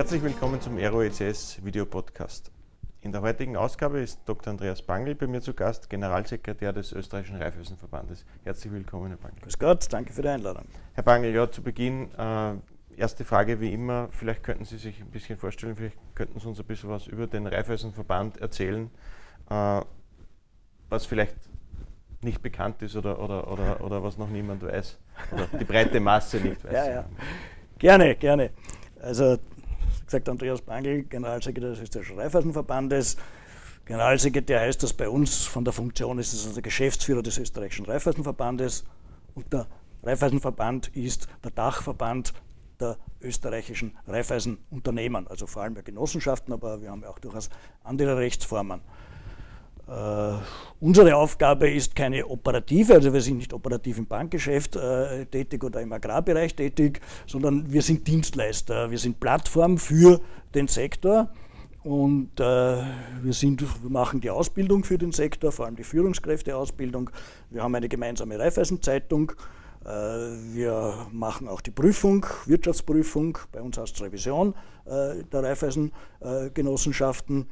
Herzlich willkommen zum ROECS Video Podcast. In der heutigen Ausgabe ist Dr. Andreas Bangl bei mir zu Gast, Generalsekretär des Österreichischen Raiffeisenverbandes. Herzlich willkommen, Herr Bangl. Grüß Gott, danke für die Einladung. Herr Bangl, ja, zu Beginn äh, erste Frage wie immer. Vielleicht könnten Sie sich ein bisschen vorstellen, vielleicht könnten Sie uns ein bisschen was über den Raiffeisenverband erzählen, äh, was vielleicht nicht bekannt ist oder, oder, oder, oder was noch niemand weiß oder die breite Masse nicht weiß. Ja, ja. Gerne, gerne. Also, gesagt, Andreas Bangl, Generalsekretär des Österreichischen Raiffeisenverbandes. Generalsekretär heißt das bei uns, von der Funktion ist es also Geschäftsführer des Österreichischen Raiffeisenverbandes und der Raiffeisenverband ist der Dachverband der österreichischen Raiffeisenunternehmen, also vor allem bei Genossenschaften, aber wir haben ja auch durchaus andere Rechtsformen. Uh, unsere Aufgabe ist keine operative, also wir sind nicht operativ im Bankgeschäft äh, tätig oder im Agrarbereich tätig, sondern wir sind Dienstleister. Wir sind Plattform für den Sektor und äh, wir, sind, wir machen die Ausbildung für den Sektor, vor allem die Führungskräfteausbildung. Wir haben eine gemeinsame Raiffeisenzeitung. Äh, wir machen auch die Prüfung, Wirtschaftsprüfung, bei uns heißt es Revision äh, der Raiffeisengenossenschaften.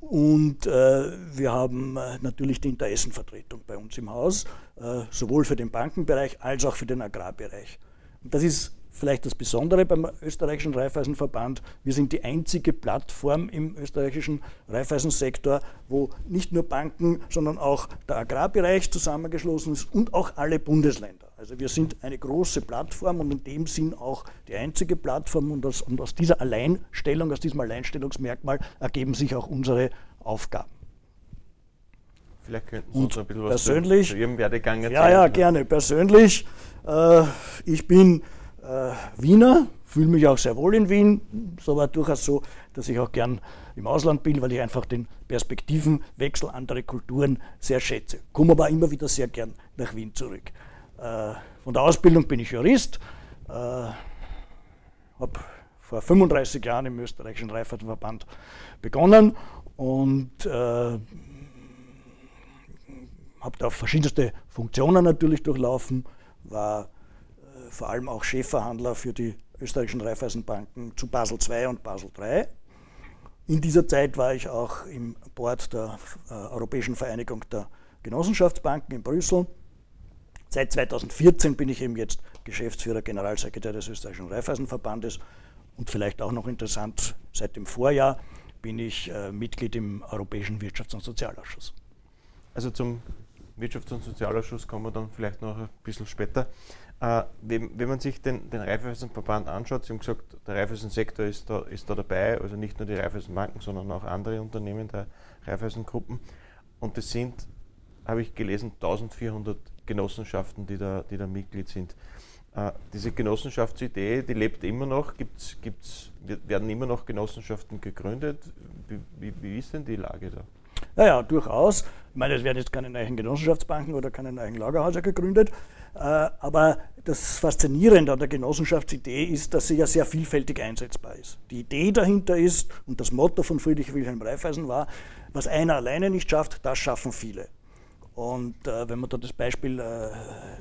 Und äh, wir haben äh, natürlich die Interessenvertretung bei uns im Haus, äh, sowohl für den Bankenbereich als auch für den Agrarbereich. Und das ist vielleicht das Besondere beim österreichischen Raiffeisenverband. Wir sind die einzige Plattform im österreichischen Raiffeisensektor, wo nicht nur Banken, sondern auch der Agrarbereich zusammengeschlossen ist und auch alle Bundesländer. Also wir sind eine große Plattform und in dem Sinn auch die einzige Plattform und aus, und aus dieser Alleinstellung, aus diesem Alleinstellungsmerkmal ergeben sich auch unsere Aufgaben. Vielleicht könnten Sie uns ein bisschen was persönlich, zu Ihrem Werdegang erzählen. Ja, ja, gerne. Persönlich, äh, ich bin äh, Wiener, fühle mich auch sehr wohl in Wien, ist aber durchaus so, dass ich auch gern im Ausland bin, weil ich einfach den Perspektivenwechsel andere Kulturen sehr schätze. Komme aber immer wieder sehr gern nach Wien zurück. Äh, von der Ausbildung bin ich Jurist, äh, habe vor 35 Jahren im österreichischen Reiffahrtenverband begonnen und äh, habe da verschiedenste Funktionen natürlich durchlaufen, war vor allem auch Chefverhandler für die österreichischen Raiffeisenbanken zu Basel II und Basel III. In dieser Zeit war ich auch im Board der äh, Europäischen Vereinigung der Genossenschaftsbanken in Brüssel Seit 2014 bin ich eben jetzt Geschäftsführer, Generalsekretär des österreichischen Raiffeisenverbandes und vielleicht auch noch interessant, seit dem Vorjahr bin ich äh, Mitglied im Europäischen Wirtschafts- und Sozialausschuss. Also zum Wirtschafts- und Sozialausschuss kommen wir dann vielleicht noch ein bisschen später. Äh, wenn, wenn, man sich den, den Raiffeisenverband anschaut, Sie haben gesagt, der Raiffeisensektor ist da, ist da dabei, also nicht nur die Raiffeisenbanken, sondern auch andere Unternehmen der Raiffeisengruppen. Und das sind, habe ich gelesen, 1400 Genossenschaften, die da, die da Mitglied sind. Äh, diese Genossenschaftsidee, die lebt immer noch, gibt's, gibt's, werden immer noch Genossenschaften gegründet. Wie, wie, wie ist denn die Lage da? Ja, ja, durchaus. Ich meine, es werden jetzt keine neuen Genossenschaftsbanken oder keine neuen Lagerhäuser gegründet. Äh, aber das Faszinierende an der Genossenschaftsidee ist, dass sie ja sehr vielfältig einsetzbar ist. Die Idee dahinter ist, und das Motto von Friedrich Wilhelm Raiffeisen war, was einer alleine nicht schafft, das schaffen viele. Und äh, wenn man da das Beispiel äh,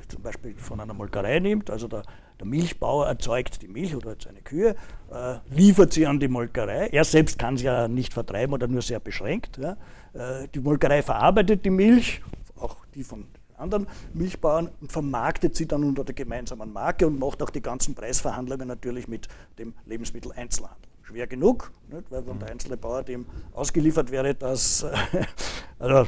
zum Beispiel von einer Molkerei nimmt, also der, der Milchbauer erzeugt die Milch oder seine Kühe, äh, liefert sie an die Molkerei. Er selbst kann sie ja nicht vertreiben oder nur sehr beschränkt. Ja. Äh, die Molkerei verarbeitet die Milch, auch die von anderen Milchbauern und vermarktet sie dann unter der gemeinsamen Marke und macht auch die ganzen Preisverhandlungen natürlich mit dem Lebensmitteleinzelhandel schwer genug, nicht? weil wenn der einzelne Bauer dem ausgeliefert wäre, dass, also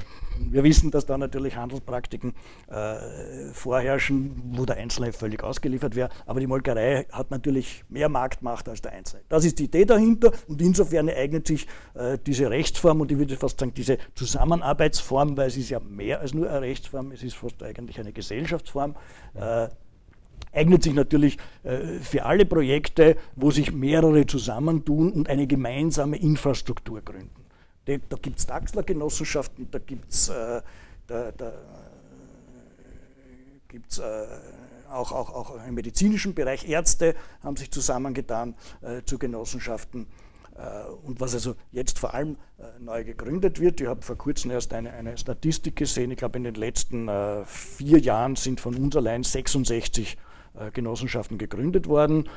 wir wissen, dass da natürlich Handelspraktiken äh, vorherrschen, wo der Einzelne völlig ausgeliefert wäre, aber die Molkerei hat natürlich mehr Marktmacht als der Einzelne. Das ist die Idee dahinter und insofern eignet sich äh, diese Rechtsform und ich würde fast sagen, diese Zusammenarbeitsform, weil es ist ja mehr als nur eine Rechtsform, es ist fast eigentlich eine Gesellschaftsform, äh, eignet sich natürlich äh, für alle Projekte, wo sich mehrere zusammentun und eine gemeinsame Infrastruktur gründen. Da, gibt es Daxler-Genossenschaften, da gibt es äh, da, da, gibt's, äh, auch, auch, auch im medizinischen Bereich. Ärzte haben sich zusammengetan zu Genossenschaften. Und was also jetzt vor allem neu gegründet wird, ich habe vor kurzem erst eine, eine Statistik gesehen, ich glaube in den letzten vier Jahren sind von uns allein 66 Genossenschaften gegründet worden.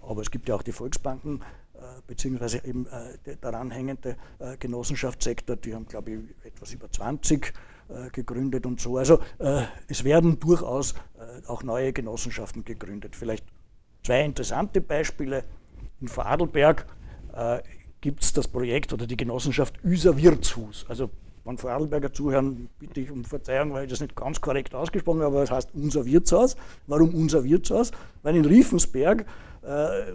Aber es gibt ja auch die Volksbanken beziehungsweise eben der daran hängende Genossenschaftssektor, die haben, glaube ich, etwas über 20 gegründet und so. Also es werden durchaus auch neue Genossenschaften gegründet. Vielleicht zwei interessante Beispiele. In Vorarlberg gibt es das Projekt oder die Genossenschaft Üser Wirtshus. Also wenn Vorarlberger zuhören, bitte ich um Verzeihung, weil ich das nicht ganz korrekt ausgesprochen habe, aber es heißt unser Wirtshaus. Warum unser Wirtshaus? Weil in Riefensberg, äh,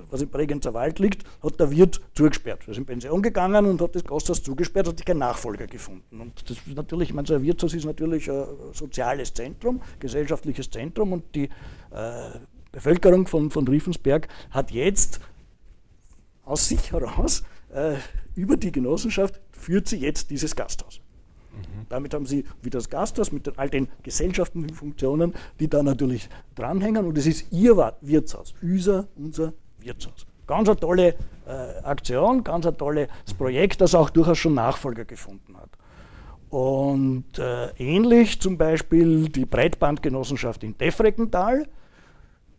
was im Bregenzer Wald liegt, hat der Wirt zugesperrt. Er ist in Pension gegangen und hat das Gasthaus zugesperrt, hat sich keinen Nachfolger gefunden. Und das ist natürlich, ich meine, so ein Wirtshaus ist natürlich ein soziales Zentrum, gesellschaftliches Zentrum und die äh, Bevölkerung von, von Riefensberg hat jetzt aus sich heraus äh, über die Genossenschaft führt sie jetzt dieses Gasthaus. Mhm. Damit haben sie wie das Gasthaus mit all den gesellschaftlichen Funktionen, die da natürlich dranhängen. Und es ist ihr Wirtshaus, Üser, unser Wirtshaus. Ganz eine tolle äh, Aktion, ganz ein tolles Projekt, das auch durchaus schon Nachfolger gefunden hat. Und äh, ähnlich zum Beispiel die Breitbandgenossenschaft in Defreckental.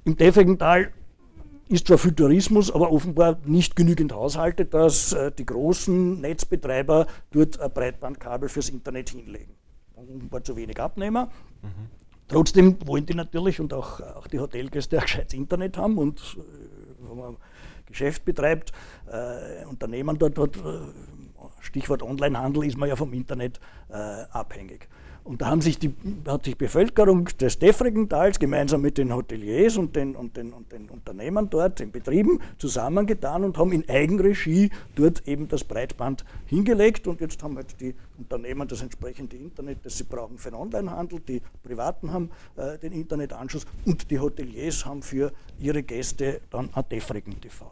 Im Defreckental ist zwar für Tourismus, aber offenbar nicht genügend Haushalte, dass äh, die großen Netzbetreiber dort ein Breitbandkabel fürs Internet hinlegen. Offenbar zu wenig Abnehmer. Mhm. Trotzdem wollen die natürlich und auch, auch die Hotelgäste ein gescheites Internet haben und äh, wenn man Geschäft betreibt, äh, Unternehmen dort hat, äh, Stichwort Onlinehandel, ist man ja vom Internet äh, abhängig. Und da haben sich die, hat sich Bevölkerung des Defregentals gemeinsam mit den Hoteliers und den, und, den, und den Unternehmern dort, den Betrieben, zusammengetan und haben in Eigenregie dort eben das Breitband hingelegt. Und jetzt haben halt die Unternehmen das entsprechende Internet, das sie brauchen für den Onlinehandel. Die Privaten haben äh, den Internetanschluss und die Hoteliers haben für ihre Gäste dann ein Defregen TV.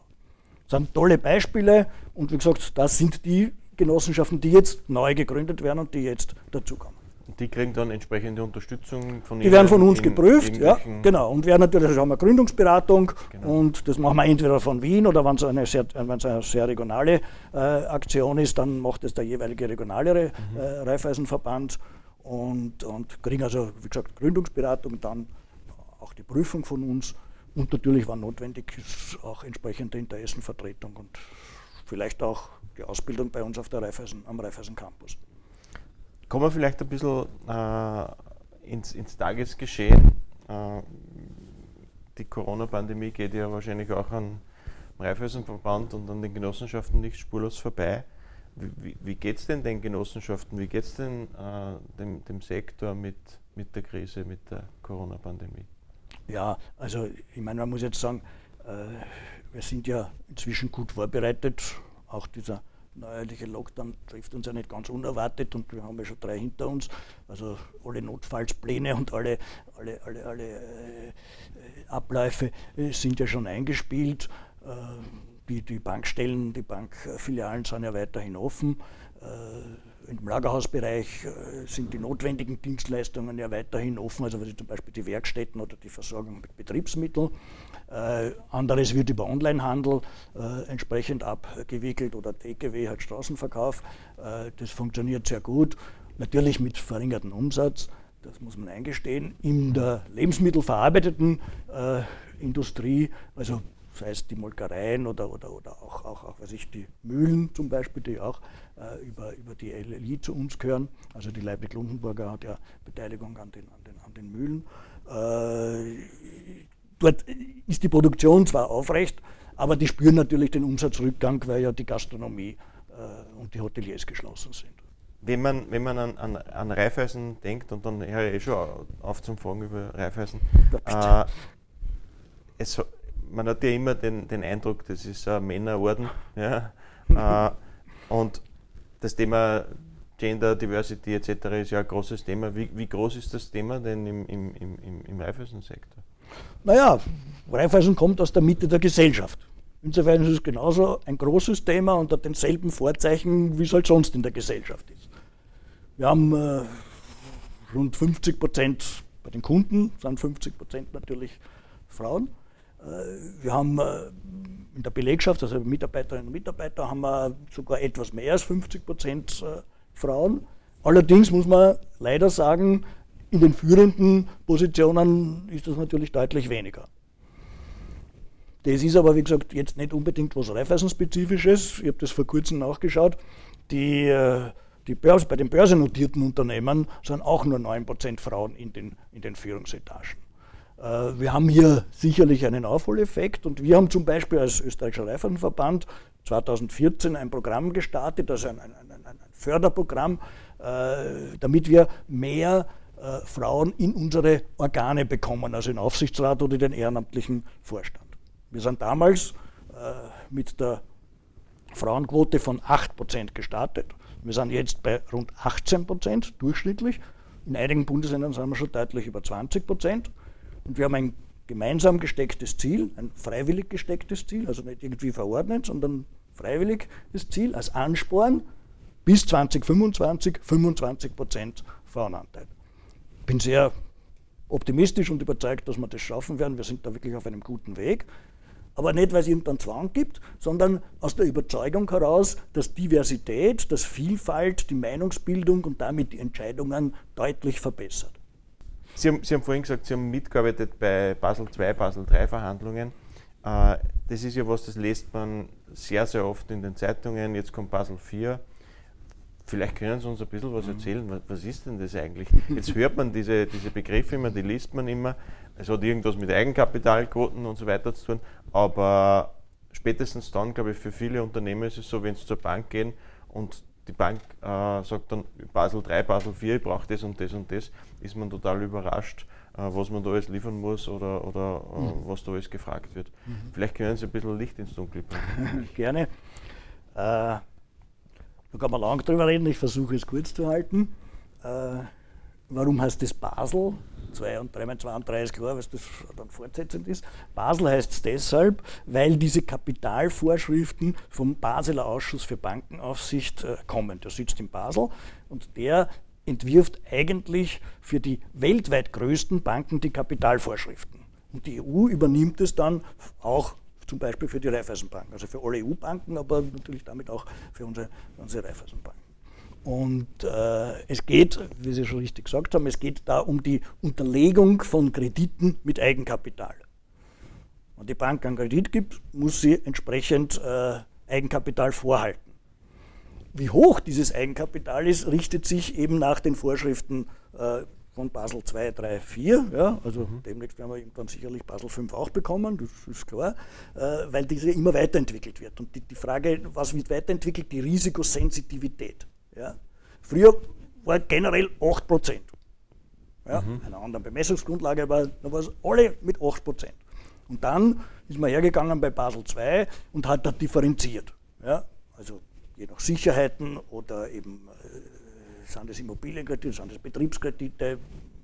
Das sind tolle Beispiele und wie gesagt, das sind die Genossenschaften, die jetzt neu gegründet werden und die jetzt dazukommen. Die kriegen dann entsprechende Unterstützung von Die werden von uns geprüft, ja, genau. Und werden natürlich, also haben wir Gründungsberatung genau. und das machen wir entweder von Wien oder wenn es eine sehr, eine sehr regionale äh, Aktion ist, dann macht es der jeweilige regionale mhm. äh, Raiffeisenverband und, und kriegen also, wie gesagt, Gründungsberatung, dann auch die Prüfung von uns und natürlich, wann notwendig ist, auch entsprechende Interessenvertretung und vielleicht auch die Ausbildung bei uns auf der Raiffeisen, am Raiffeisen Campus. Kommen wir vielleicht ein bisschen äh, ins, ins, Tagesgeschehen. Äh, die Corona-Pandemie geht ja wahrscheinlich auch an Raiffeisenverband und an den Genossenschaften nicht spurlos vorbei. Wie, wie geht es denn den Genossenschaften, wie geht es denn äh, dem, dem, Sektor mit, mit der Krise, mit der Corona-Pandemie? Ja, also ich meine, man muss jetzt sagen, äh, wir sind ja inzwischen gut vorbereitet. Auch dieser neuerliche Lockdown trifft uns ja nicht ganz unerwartet und wir haben ja schon drei hinter uns. Also alle Notfallspläne und alle, alle, alle, alle äh, Abläufe äh, sind ja schon eingespielt. Äh, die, die Bankstellen, die Bankfilialen sind ja weiterhin offen. Äh, Im Lagerhausbereich äh, sind die notwendigen Dienstleistungen ja weiterhin offen, also zum Beispiel die Werkstätten oder die Versorgung mit Betriebsmitteln. Äh, anderes wird über Onlinehandel äh, entsprechend abgewickelt oder TKW, halt Straßenverkauf. Äh, das funktioniert sehr gut. Natürlich mit verringertem Umsatz, das muss man eingestehen. In der lebensmittelverarbeiteten äh, Industrie, also sei es die Molkereien oder, oder, oder auch, auch, auch weiß ich, die Mühlen zum Beispiel, die auch äh, über, über die LLI zu uns gehören. Also die Leibniz-Lundenburger hat ja Beteiligung an den, an den, an den Mühlen. Dort ist die Produktion zwar aufrecht, aber die spüren natürlich den Umsatzrückgang, weil ja die Gastronomie äh, und die Hoteliers geschlossen sind. Wenn man, wenn man an, an, an Raiffeisen denkt, und dann höre ich eh schon auf zum Fragen über Raiffeisen, äh, es, man hat ja immer den, den Eindruck, das ist ein Männerorden. Ja, äh, und das Thema Gender, Diversity etc. ist ja ein großes Thema. Wie, wie groß ist das Thema denn im, im, im, im Raiffeisen-Sektor? Naja, Raiffeisen kommt aus der Mitte der Gesellschaft. Insofern ist es genauso ein großes Thema unter denselben Vorzeichen, wie es halt sonst in der Gesellschaft ist. Wir haben äh, rund 50 Prozent bei den Kunden, sind 50 Prozent natürlich Frauen. Äh, wir haben äh, in der Belegschaft, also Mitarbeiterinnen und Mitarbeiter, haben wir sogar etwas mehr als 50 Prozent äh, Frauen. Allerdings muss man leider sagen, in den führenden Positionen ist das natürlich deutlich weniger. Das ist aber, wie gesagt, jetzt nicht unbedingt was Raiffeisen-spezifisches. Ich habe das vor kurzem nachgeschaut. Die, äh, die Börse, bei den börsennotierten Unternehmen sind auch nur 9% Frauen in den, in den Führungsetagen. Äh, wir haben hier sicherlich einen Aufholeffekt und wir haben zum Beispiel als österreichischer Reifeisenverband 2014 ein Programm gestartet, also ein, ein, ein, ein Förderprogramm, äh, damit wir mehr äh, Frauen in unsere Organe bekommen, also in Aufsichtsrat oder den ehrenamtlichen Vorstand. Wir sind damals äh, mit der Frauenquote von 8% gestartet. Wir sind jetzt bei rund 18% durchschnittlich. In einigen Bundesländern sind wir schon deutlich über 20%. Und wir haben ein gemeinsam gestecktes Ziel, ein freiwillig gestecktes Ziel, also nicht irgendwie verordnet, sondern freiwillig das Ziel als Ansporn bis 2025 25% Frauenanteil bin sehr optimistisch und überzeugt, dass wir das schaffen werden. Wir sind da wirklich auf einem guten Weg. Aber nicht, weil es irgendeinen Zwang gibt, sondern aus der Überzeugung heraus, dass Diversität, dass Vielfalt die Meinungsbildung und damit die Entscheidungen deutlich verbessert. Sie haben, Sie haben vorhin gesagt, Sie haben mitgearbeitet bei Basel II, Basel III Verhandlungen. Äh, das ist ja was, das liest man sehr, sehr oft in den Zeitungen. Jetzt kommt Basel IV. Vielleicht können Sie uns ein bisschen was mhm. erzählen. Was ist denn das eigentlich? Jetzt hört man diese, diese Begriffe immer, die liest man immer. Es hat irgendwas mit Eigenkapitalquoten und so weiter zu tun. Aber spätestens dann, glaube ich, für viele Unternehmen ist es so, wenn sie zur Bank gehen und die Bank äh, sagt dann Basel 3, Basel 4, ich brauche das und das und das, ist man total überrascht, äh, was man da alles liefern muss oder, oder äh, mhm. was da alles gefragt wird. Mhm. Vielleicht können Sie ein bisschen Licht ins Dunkel bringen. Gerne. Da kann man lang drüber reden, ich versuche es kurz zu halten. Äh, warum heißt das Basel? 2 und 3 2 und 3 ist klar, was das dann fortsetzend ist. Basel heißt es deshalb, weil diese Kapitalvorschriften vom Basler Ausschuss für Bankenaufsicht äh, kommen. Der sitzt in Basel und der entwirft eigentlich für die weltweit größten Banken die Kapitalvorschriften. Und die EU übernimmt es dann auch zum Beispiel für die Raiffeisenbanken, also für alle EU-Banken, aber natürlich damit auch für unsere, unsere Raiffeisenbanken. Und äh, es geht, wie Sie schon richtig gesagt haben, es geht da um die Unterlegung von Krediten mit Eigenkapital. Wenn die Bank einen Kredit gibt, muss sie entsprechend äh, Eigenkapital vorhalten. Wie hoch dieses Eigenkapital ist, richtet sich eben nach den Vorschriften äh, von Basel 2, 3, 4. Ja, also mhm. demnächst werden wir irgendwann sicherlich Basel 5 auch bekommen, das ist klar, äh, weil diese immer weiterentwickelt wird. Und die, die, Frage, was wird weiterentwickelt? Die Risikosensitivität. Ja. Früher war generell 8 Prozent. Ja, mhm. Einer anderen Bemessungsgrundlage, aber da war es alle mit 8 Prozent. Und dann ist man hergegangen bei Basel 2 und hat da differenziert. Ja, also je nach Sicherheiten oder eben äh, sind das Immobilienkredite, sind das Betriebskredite,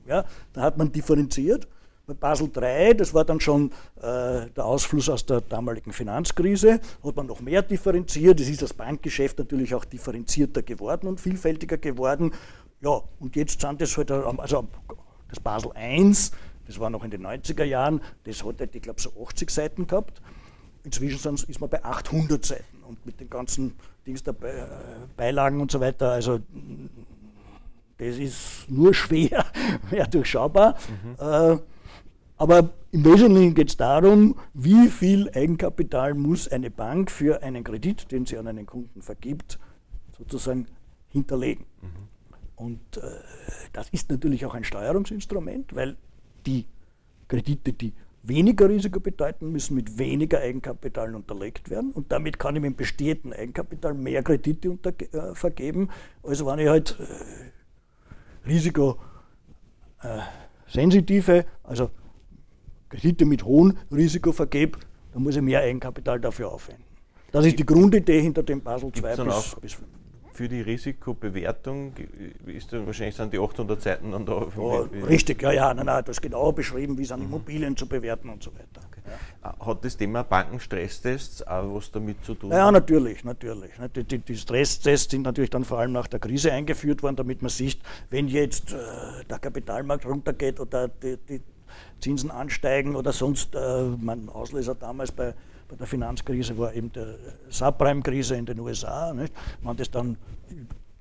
ja, da hat man differenziert. Bei Basel III, das war dann schon äh, der Ausfluss aus der damaligen Finanzkrise, hat man noch mehr differenziert. Es ist das Bankgeschäft natürlich auch differenzierter geworden und vielfältiger geworden. Ja, und jetzt sind das halt, also das Basel I, das war noch in den 90er Jahren, das hat halt, ich glaube, so 80 Seiten gehabt. Inzwischen ist man bei 800 Seiten und mit den ganzen Dings dabei, äh, Beilagen und so weiter. Also das ist nur schwer, schwer durchschaubar. Mhm. Äh, aber im Wesentlichen geht es darum, wie viel Eigenkapital muss eine Bank für einen Kredit, den sie an einen Kunden vergibt, sozusagen hinterlegen. Mhm. Und äh, das ist natürlich auch ein Steuerungsinstrument, weil die Kredite, die weniger Risiko bedeuten, müssen mit weniger Eigenkapital unterlegt werden. Und damit kann ich mit dem bestehenden Eigenkapital mehr Kredite äh, vergeben. Also wenn ich halt äh, risikosensitive, äh, also Kredite mit hohem Risiko vergebe, dann muss ich mehr Eigenkapital dafür aufwenden. Das ist die Grundidee hinter dem Basel 2 bis, bis 5 für die Risikobewertung ist dann wahrscheinlich sind die 800 Seiten dann da. Oh, richtig, ja, ja, nein, nein, das genau beschrieben, wie sind. Immobilien zu bewerten und so weiter. Ah, hat das Thema Bankenstresstests auch was damit zu tun? Ja, natürlich, natürlich. Die, die, die, Stresstests sind natürlich dann vor allem nach der Krise eingeführt worden, damit man sieht, wenn jetzt äh, der Kapitalmarkt runtergeht oder die, die Zinsen ansteigen oder sonst, äh, mein Auslöser damals bei bei der Finanzkrise war eben die Subprime-Krise in den USA. Nicht? Wenn das dann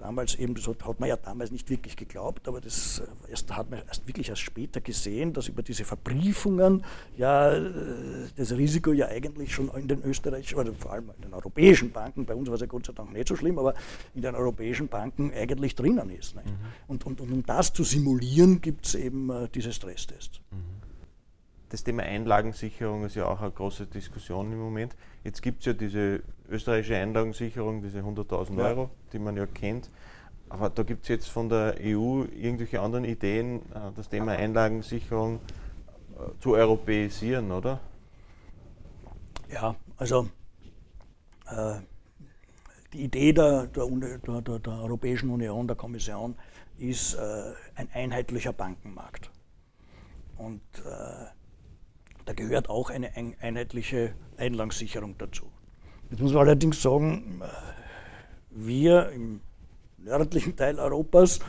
damals eben, das hat, man ja damals nicht wirklich geglaubt, aber das äh, erst, hat man erst wirklich erst später gesehen, dass über diese Verbriefungen ja äh, das Risiko ja eigentlich schon in den österreichischen, oder vor allem in den europäischen Banken, bei uns war es ja Gott sei Dank nicht so schlimm, aber in den europäischen Banken eigentlich drinnen ist. Mhm. Und, und, und, um das zu simulieren, gibt es eben äh, diese Stresstests. Mhm. Das Thema Einlagensicherung ist ja auch eine große Diskussion im Moment. Jetzt gibt es ja diese österreichische Einlagensicherung, diese 100.000 ja. Euro, die man ja kennt. Aber da gibt es jetzt von der EU irgendwelche anderen Ideen, äh, das Thema Einlagensicherung äh, zu europäisieren, oder? Ja, also äh, die Idee der, der, der, der, Europäischen Union, der Kommission, ist äh, ein einheitlicher Bankenmarkt. Und äh, da gehört auch eine einheitliche Einlagensicherung dazu. Jetzt muss man allerdings sagen, äh, wir im nördlichen Teil Europas,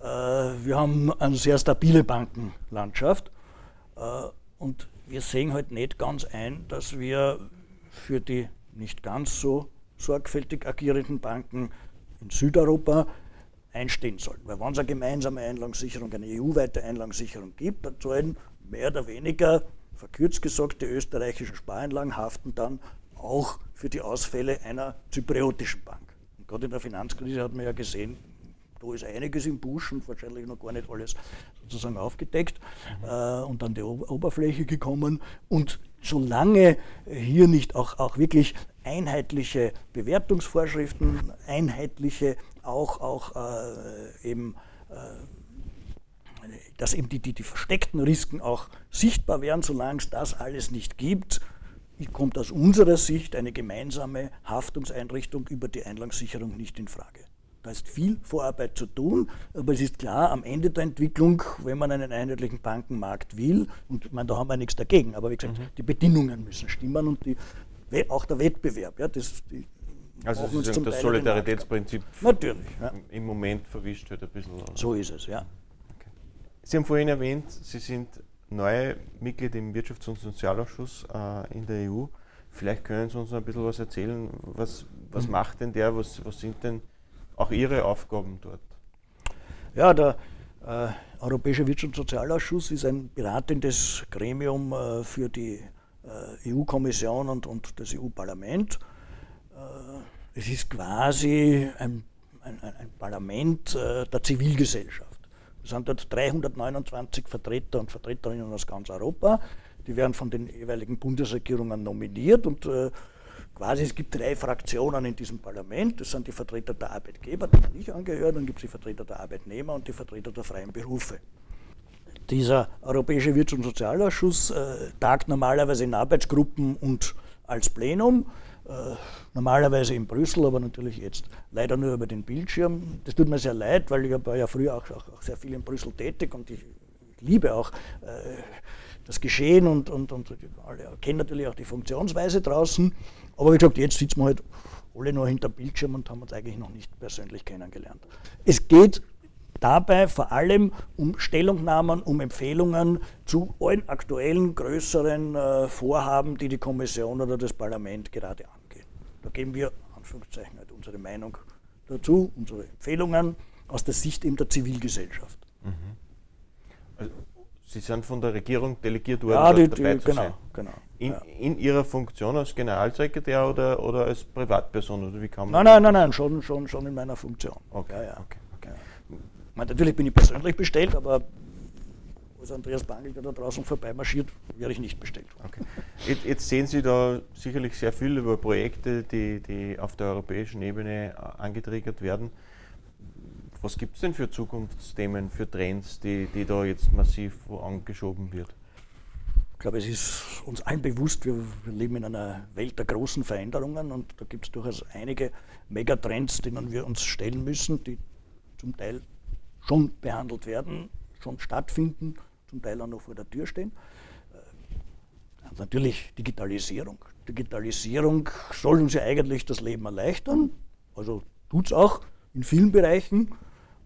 äh, wir haben eine sehr stabile Bankenlandschaft äh, und wir sehen halt nicht ganz ein, dass wir für die nicht ganz so sorgfältig agierenden Banken in Südeuropa einstehen sollten. Weil wenn es eine gemeinsame Einlagensicherung, eine EU-weite Einlagensicherung gibt, dann sollen mehr oder weniger Verkürzt gesagt, die österreichischen Spareinlagen haften dann auch für die Ausfälle einer zypriotischen Bank. Und gerade in der Finanzkrise hat man ja gesehen, da ist einiges im Busch und wahrscheinlich noch gar nicht alles sozusagen aufgedeckt äh, und an die Oberfläche gekommen. Und solange hier nicht auch, auch wirklich einheitliche Bewertungsvorschriften, einheitliche auch, auch äh, eben äh, dass eben die, die, die versteckten Risiken auch sichtbar werden, solange es das alles nicht gibt, kommt aus unserer Sicht eine gemeinsame Haftungseinrichtung über die Einlagensicherung nicht in Frage. Da ist viel Vorarbeit zu tun, aber es ist klar, am Ende der Entwicklung, wenn man einen einheitlichen Bankenmarkt will, und ich meine, da haben wir nichts dagegen, aber wie gesagt, mhm. die Bedingungen müssen stimmen und die, auch der Wettbewerb, ja, das, die, also das Solidaritätsprinzip Natürlich, ja. im Moment verwischt wird ein bisschen. Oder? So ist es, ja. Sie haben vorhin erwähnt, Sie sind neue Mitglied im Wirtschafts- und Sozialausschuss äh, in der EU. Vielleicht können Sie uns noch ein bisschen was erzählen. Was, was mhm. macht denn der? Was, was sind denn auch Ihre Aufgaben dort? Ja, der äh, Europäische Wirtschafts- und Sozialausschuss ist ein beratendes Gremium äh, für die äh, EU-Kommission und, und das EU-Parlament. Äh, es ist quasi ein, ein, ein Parlament äh, der Zivilgesellschaft. Es sind dort 329 Vertreter und Vertreterinnen aus ganz Europa. Die werden von den jeweiligen Bundesregierungen nominiert und äh, quasi es gibt drei Fraktionen in diesem Parlament. Das sind die Vertreter der Arbeitgeber, denen ich angehöre, dann gibt es die Vertreter der Arbeitnehmer und die Vertreter der freien Berufe. Dieser Europäische Wirtschafts- und Sozialausschuss äh, tagt normalerweise in Arbeitsgruppen und als Plenum. Äh, normalerweise in Brüssel, aber natürlich jetzt leider nur über den Bildschirm. Das tut mir sehr leid, weil ich war ja früher auch, auch, auch sehr viel in Brüssel tätig und ich liebe auch äh, das Geschehen und, und, und alle kennen natürlich auch die Funktionsweise draußen. Aber wie gesagt, jetzt sitzen wir halt alle nur hinter Bildschirm und haben uns eigentlich noch nicht persönlich kennengelernt. Es geht dabei vor allem um Stellungnahmen, um Empfehlungen zu allen aktuellen größeren äh, Vorhaben, die die Kommission oder das Parlament gerade an. Da geben wir Anführungszeichen halt unsere Meinung dazu, unsere Empfehlungen aus der Sicht eben der Zivilgesellschaft. Mhm. Also, Sie sind von der Regierung delegiert worden, ja, die, dabei die, zu genau, sein. genau. In, ja. in, Ihrer Funktion als Generalsekretär oder, oder als Privatperson? Oder wie kann man nein, nein, nein, nein, schon, schon, schon in meiner Funktion. Okay, ja, ja. okay, Ja. natürlich bin ich persönlich bestellt, aber als Andreas Bangel, der da draußen vorbeimarschiert, werde ich nicht bestellt. Okay. Jetzt, sehen Sie da sicherlich sehr viel über Projekte, die, die auf der europäischen Ebene äh, angetriggert werden. Was gibt es denn für Zukunftsthemen, für Trends, die, die da jetzt massiv angeschoben wird? Ich glaube, es ist uns allen bewusst, wir, wir leben in einer Welt der großen Veränderungen und da gibt es durchaus einige Megatrends, denen wir uns stellen müssen, die zum Teil schon behandelt werden, schon stattfinden zum Teil auch noch vor der Tür stehen. Äh, natürlich Digitalisierung. Digitalisierung soll uns ja eigentlich das Leben erleichtern, also tut es auch in vielen Bereichen.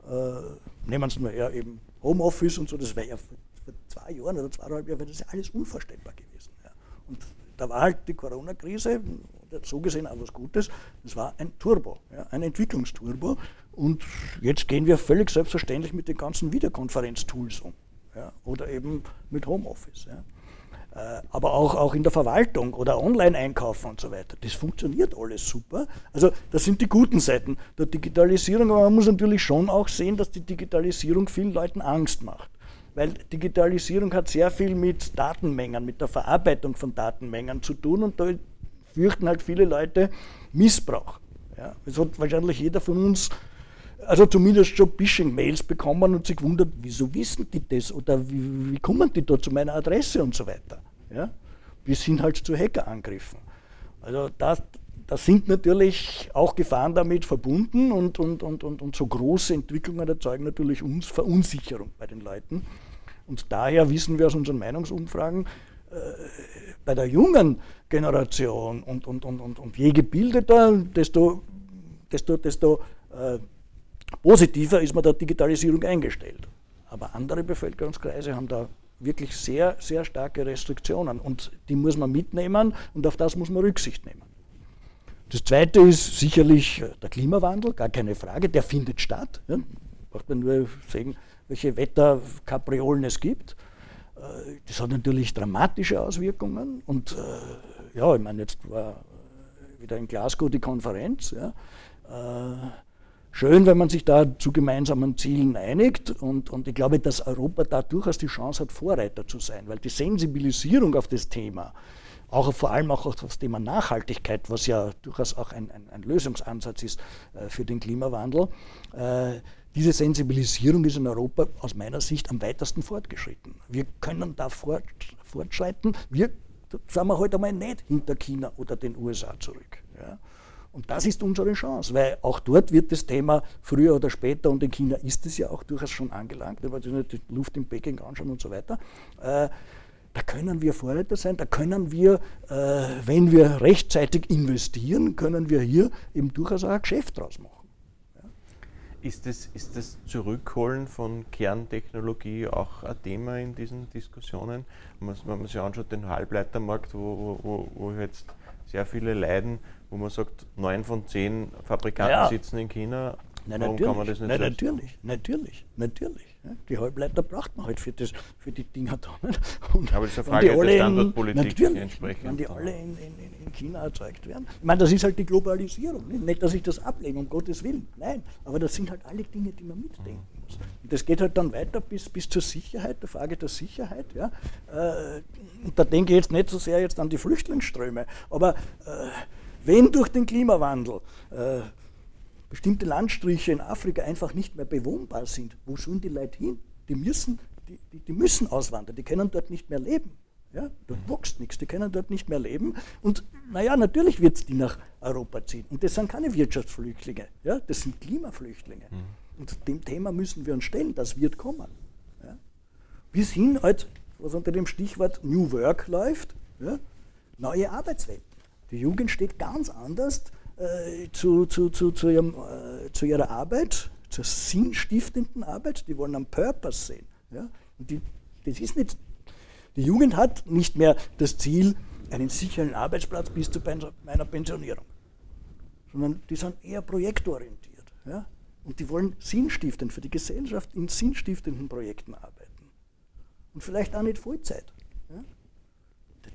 Äh, nehmen Sie mal her, eben Homeoffice und so, das wäre ja vor, zwei Jahren oder zweieinhalb Jahren, wäre das ja alles unvorstellbar gewesen. Ja. Und da war halt die Corona-Krise, so gesehen auch was Gutes, das war ein Turbo, ja, ein Entwicklungsturbo. Und jetzt gehen wir völlig selbstverständlich mit den ganzen Videokonferenztools um. Ja, oder eben mit Homeoffice. Ja. Äh, aber auch, auch in der Verwaltung oder Online-Einkaufen und so weiter. Das funktioniert alles super. Also das sind die guten Seiten der Digitalisierung, aber man muss natürlich schon auch sehen, dass die Digitalisierung vielen Leuten Angst macht. Weil Digitalisierung hat sehr viel mit Datenmengen, mit der Verarbeitung von Datenmengen zu tun und fürchten halt viele Leute Missbrauch. Ja, es hat wahrscheinlich jeder von uns also zumindest schon Phishing-Mails bekommen und sich gewundert, wieso wissen die das oder wie, wie, kommen die da zu meiner Adresse und so weiter. Ja? Wir sind halt zu Hackerangriffen. Also da, da sind natürlich auch Gefahren damit verbunden und, und, und, und, und so große Entwicklungen erzeugen natürlich uns Verunsicherung bei den Leuten. Und daher wissen wir aus unseren Meinungsumfragen, bei der jungen Generation und, und, und, und, und je gebildeter, desto, desto, desto äh, positiver ist man der Digitalisierung eingestellt. Aber andere Bevölkerungskreise haben da wirklich sehr, sehr starke Restriktionen und die muss man mitnehmen und auf das muss man Rücksicht nehmen. Das Zweite ist sicherlich äh, der Klimawandel, gar keine Frage, der findet statt. Ja. Braucht man nur sehen, welche Wetterkapriolen es gibt. Äh, das hat natürlich dramatische Auswirkungen und äh, ja, ich meine, jetzt war wieder in Glasgow die Konferenz. Ja schön, wenn man sich da zu gemeinsamen Zielen einigt. Und, und ich glaube, dass Europa da durchaus die Chance hat, Vorreiter zu sein, weil die Sensibilisierung auf das Thema, auch vor allem auch auf das Thema Nachhaltigkeit, was ja durchaus auch ein, ein, ein Lösungsansatz ist äh, für den Klimawandel, äh, diese Sensibilisierung ist in Europa aus meiner Sicht am weitesten fortgeschritten. Wir können da fort, fortschreiten. Wir sagen wir heute einmal nicht hinter China oder den USA zurück. Ja. Und das ist unsere Chance, weil auch dort wird das Thema früher oder später, und in China ist es ja auch durchaus schon angelangt, wenn wir die Luft in Peking anschauen und so weiter, äh, da können wir Vorreiter sein, da können wir, äh, wenn wir rechtzeitig investieren, können wir hier eben durchaus auch ein Geschäft draus machen. Ist, das, ist das Zurückholen von Kerntechnologie auch ein Thema in diesen Diskussionen? Wenn man, sich anschaut, den Halbleitermarkt, wo, wo, wo jetzt sehr viele leiden, wo man sagt, neun von zehn Fabrikanten ja. sitzen in China. Nein, Warum natürlich. kann man das nicht Nein, natürlich, natürlich, natürlich. Die Halbleiter braucht man halt für, das, für die Dinger da. Nicht? Und, Aber das ist eine Frage der Standardpolitik natürlich, entsprechend. Wenn die alle in, in, in, China erzeugt werden. Ich meine, das ist halt die Globalisierung. Nicht, nicht dass ich das ablehne, um Gottes Willen. Nein, aber das sind halt alle Dinge, die man mitdenken mhm. muss. Und das geht halt dann weiter bis, bis zur Sicherheit, der Frage der Sicherheit. Ja. Äh, und da denke ich jetzt nicht so sehr jetzt an die Flüchtlingsströme, aber äh, wenn durch den Klimawandel äh, bestimmte Landstriche in Afrika einfach nicht mehr bewohnbar sind, wo sollen die Leute hin? Die müssen, die, die, die müssen auswandern, die können dort nicht mehr leben. Ja, dort wächst nichts, die können dort nicht mehr leben. Und naja, natürlich wird es die nach Europa ziehen. Und das sind keine Wirtschaftsflüchtlinge, ja, das sind Klimaflüchtlinge. Mhm. Und dem Thema müssen wir uns stellen, das wird kommen. Ja. Bis hin, halt, was unter dem Stichwort New Work läuft, ja, neue Arbeitswelten. Die Jugend steht ganz anders äh, zu, zu, zu, zu, ihrem, äh, zu, ihrer Arbeit, zur sinnstiftenden Arbeit. Die wollen einen Purpose sehen. Ja? Und die, das ist nicht, die Jugend hat nicht mehr das Ziel, einen sicheren Arbeitsplatz bis zu meiner Pensionierung, sondern die sind eher projektorientiert. Ja? Und die wollen sinnstiftend für die Gesellschaft in sinnstiftenden Projekten arbeiten. Und vielleicht auch nicht Vollzeit. Ja? Da,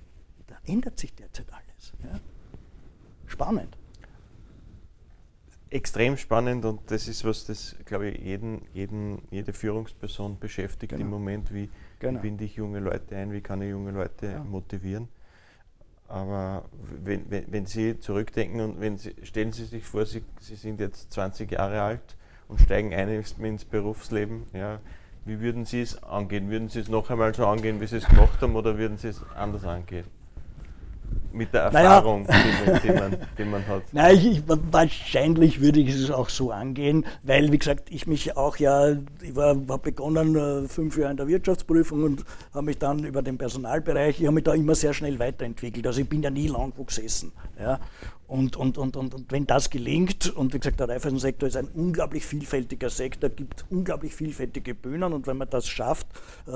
da ändert sich derzeit alles. Ja? Spannend. Extrem spannend und das ist was, das glaube ich jeden, jeden, jede Führungsperson beschäftigt genau. im Moment. Wie genau. binde ich junge Leute ein, wie kann ich junge Leute ja. motivieren? Aber wenn, wenn, wenn, Sie zurückdenken und wenn Sie, stellen Sie sich vor, Sie, Sie sind jetzt 20 Jahre alt und steigen ein ins Berufsleben, ja, wie würden Sie es angehen? Würden Sie es noch einmal so angehen, wie Sie es gemacht haben, oder würden Sie es anders angehen? Mit der Erfahrung, naja. die, man, die, man, hat? Nein, ich, ich, wahrscheinlich würde ich es auch so angehen, weil, wie gesagt, ich mich auch ja, ich habe begonnen äh, fünf Jahre in der Wirtschaftsprüfung und habe mich dann über den Personalbereich, ich habe mich da immer sehr schnell weiterentwickelt. Also ich bin ja nie lang wo gesessen. Ja. Und, und, und, und, und wenn das gelingt, und wie gesagt, der Raiffeisensektor ist ein unglaublich vielfältiger Sektor, gibt unglaublich vielfältige Bühnen und wenn man das schafft, äh,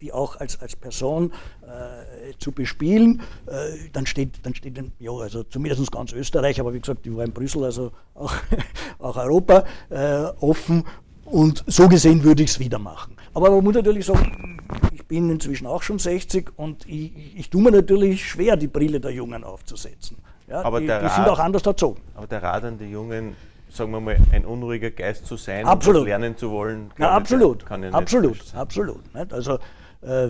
die auch als, als Person äh, zu bespielen, äh, dann steht, dann steht ja, also zumindest ganz Österreich, aber wie gesagt, ich war in Brüssel, also auch, auch Europa äh, offen und so gesehen würde ich es wieder machen. Aber man muss natürlich sagen, ich bin inzwischen auch schon 60 und ich, ich tue mir natürlich schwer, die Brille der Jungen aufzusetzen. Ja, aber die, der die Rat, sind auch anders dazu. Aber der Rat an die Jungen, sagen wir mal, ein unruhiger Geist zu sein absolut. und lernen zu wollen, kann ja, absolut. Nicht, kann absolut, absolut. Nicht? Also äh,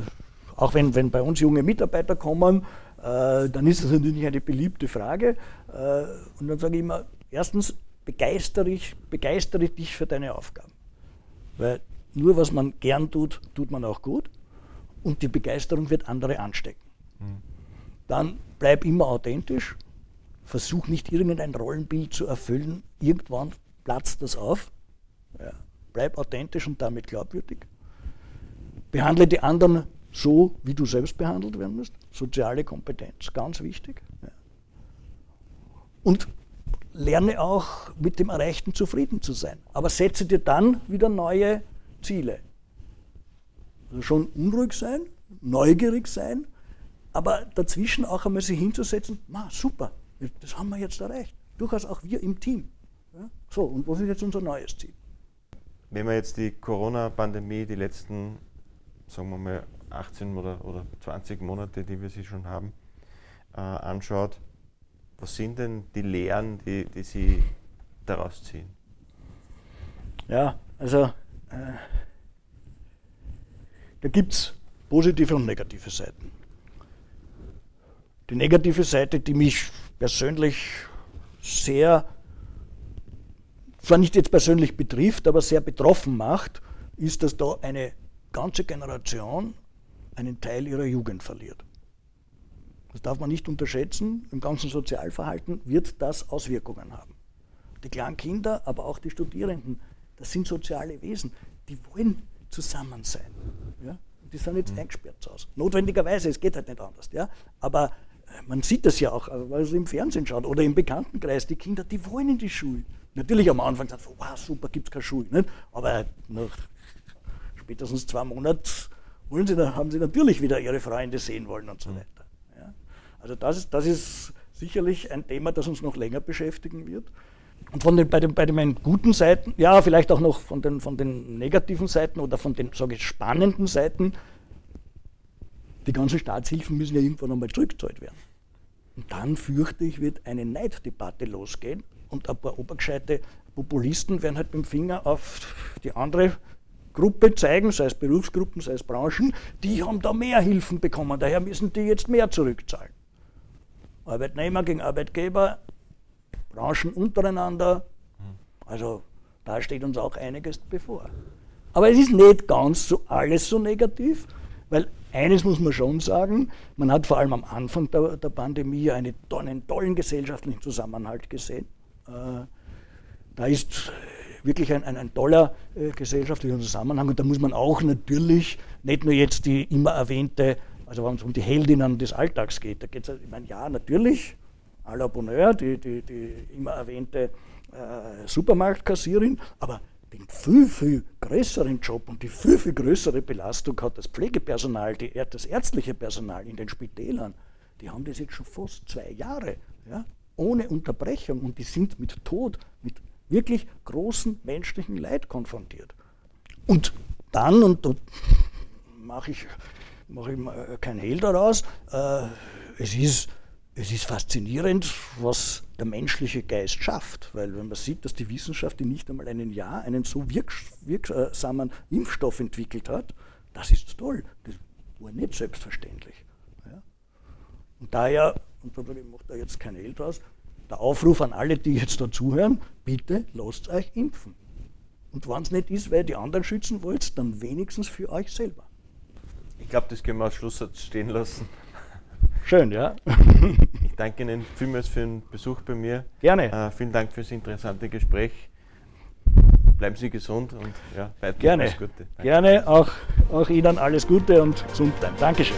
auch wenn, wenn bei uns junge Mitarbeiter kommen, äh, dann ist das natürlich eine beliebte Frage. Äh, und dann sage ich immer, erstens begeistere ich, begeistere dich für deine Aufgaben. Weil nur was man gern tut, tut man auch gut. Und die Begeisterung wird andere anstecken. Mhm. Dann bleib immer authentisch versuch nicht irgendein Rollenbild zu erfüllen. Irgendwann platzt das auf. Ja. Bleib authentisch und damit glaubwürdig. Behandle die anderen so, wie du selbst behandelt werden musst. Soziale Kompetenz, ganz wichtig. Ja. Und lerne auch mit dem Erreichten zufrieden zu sein. Aber setze dir dann wieder neue Ziele. Also schon unruhig sein, neugierig sein, aber dazwischen auch einmal sich hinzusetzen, ma, super, das haben wir jetzt erreicht. Durchaus auch wir im Team. Ja? So, und was ist jetzt unser neues Ziel? Wenn man jetzt die Corona-Pandemie, die letzten, sagen wir mal, 18 oder, oder 20 Monate, die wir sie schon haben, äh, anschaut, was sind denn die Lehren, die, die Sie daraus ziehen? Ja, also äh, da gibt es positive und negative Seiten. Die negative Seite, die mich persönlich sehr, zwar nicht jetzt persönlich betrifft, aber sehr betroffen macht, ist, dass da eine ganze Generation einen Teil ihrer Jugend verliert. Das darf man nicht unterschätzen. Im ganzen Sozialverhalten wird das Auswirkungen haben. Die kleinen Kinder, aber auch die Studierenden, das sind soziale Wesen. Die wollen zusammen sein. Ja? Die sind jetzt mhm. eingesperrt Hause. Notwendigerweise, es geht halt nicht anders. Ja? Aber man sieht das ja auch, äh, weil es im Fernsehen schaut oder im Bekanntenkreis, die Kinder, die wollen in die Schule. Natürlich am Anfang sagt man, wow, super, gibt es keine Schule. Nicht? Aber nach spätestens zwei Monaten wollen sie, haben sie natürlich wieder ihre Freunde sehen wollen und so mhm. weiter. Ja? Also das ist, das ist sicherlich ein Thema, das uns noch länger beschäftigen wird. Und von den, bei, den, bei den guten Seiten, ja, vielleicht auch noch von den, von den negativen Seiten oder von den, sage ich, spannenden Seiten, die ganzen Staatshilfen müssen ja irgendwann einmal zurückgezahlt werden. Und dann fürchte ich, wird eine Neiddebatte losgehen und ein paar obergescheite Populisten werden halt mit dem Finger auf die andere Gruppe zeigen, sei es Berufsgruppen, sei es Branchen, die haben da mehr Hilfen bekommen, daher müssen die jetzt mehr zurückzahlen. Arbeitnehmer gegen Arbeitgeber, Branchen untereinander, also da steht uns auch einiges bevor. Aber es ist nicht ganz so alles so negativ, weil eines muss man schon sagen, man hat vor allem am Anfang der, der Pandemie eine, einen tollen gesellschaftlichen Zusammenhalt gesehen. Äh, da ist wirklich ein, ein, ein toller äh, gesellschaftlicher Zusammenhang und da muss man auch natürlich nicht nur jetzt die immer erwähnte, also wenn es um die Heldinnen des Alltags geht, da geht es, ich meine, ja, natürlich, à la Bonheur, die, die, die immer erwähnte äh, Supermarktkassierin, aber den viel, viel größeren Job und die viel, viel größere Belastung hat das Pflegepersonal, die, das ärztliche Personal in den Spitälern. Die haben das jetzt schon fast zwei Jahre, ja, ohne Unterbrechung und die sind mit Tod, mit wirklich großem menschlichen Leid konfrontiert. Und dann, und da mache ich, mach ich kein Hehl daraus, äh, es ist es ist faszinierend, was der menschliche Geist schafft, weil wenn man sieht, dass die Wissenschaft in nicht einmal einem Jahr einen so wirksamen Impfstoff entwickelt hat, das ist toll. Das war nicht selbstverständlich. Ja? Und daher, und ich mache da jetzt kein Hehl draus, der Aufruf an alle, die jetzt da zuhören, bitte lasst euch impfen. Und wenn es nicht ist, weil ihr die anderen schützen wollt, dann wenigstens für euch selber. Ich glaube, das können wir als Schlusssatz stehen lassen. Schön, ja. ich danke Ihnen vielmals für den Besuch bei mir. Gerne. Äh, vielen Dank für das interessante Gespräch. Bleiben Sie gesund und ja, weiter Gerne. alles Gute. Danke. Gerne, auch, auch Ihnen alles Gute und gesund bleiben. Dankeschön.